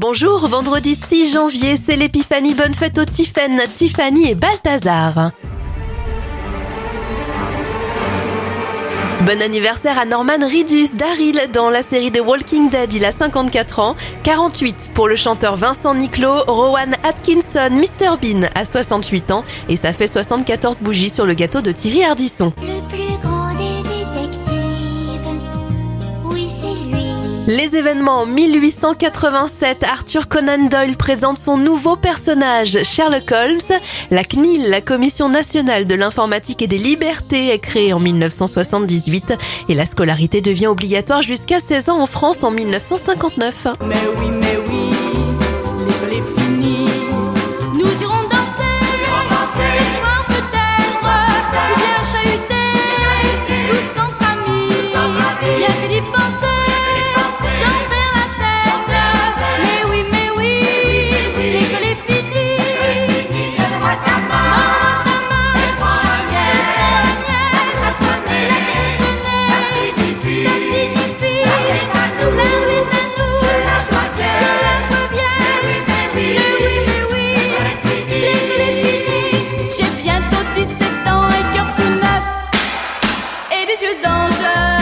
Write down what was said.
Bonjour, vendredi 6 janvier, c'est l'épiphanie. Bonne fête aux Tiffen, Tiffany et Balthazar. Bon anniversaire à Norman Reedus Daryl dans la série The Walking Dead, il a 54 ans. 48 pour le chanteur Vincent Niclot, Rowan Atkinson, Mr Bean à 68 ans et ça fait 74 bougies sur le gâteau de Thierry Ardisson. Les événements 1887, Arthur Conan Doyle présente son nouveau personnage, Sherlock Holmes. La CNIL, la Commission nationale de l'informatique et des libertés, est créée en 1978 et la scolarité devient obligatoire jusqu'à 16 ans en France en 1959. Mais oui, mais oui. des yeux d'ange.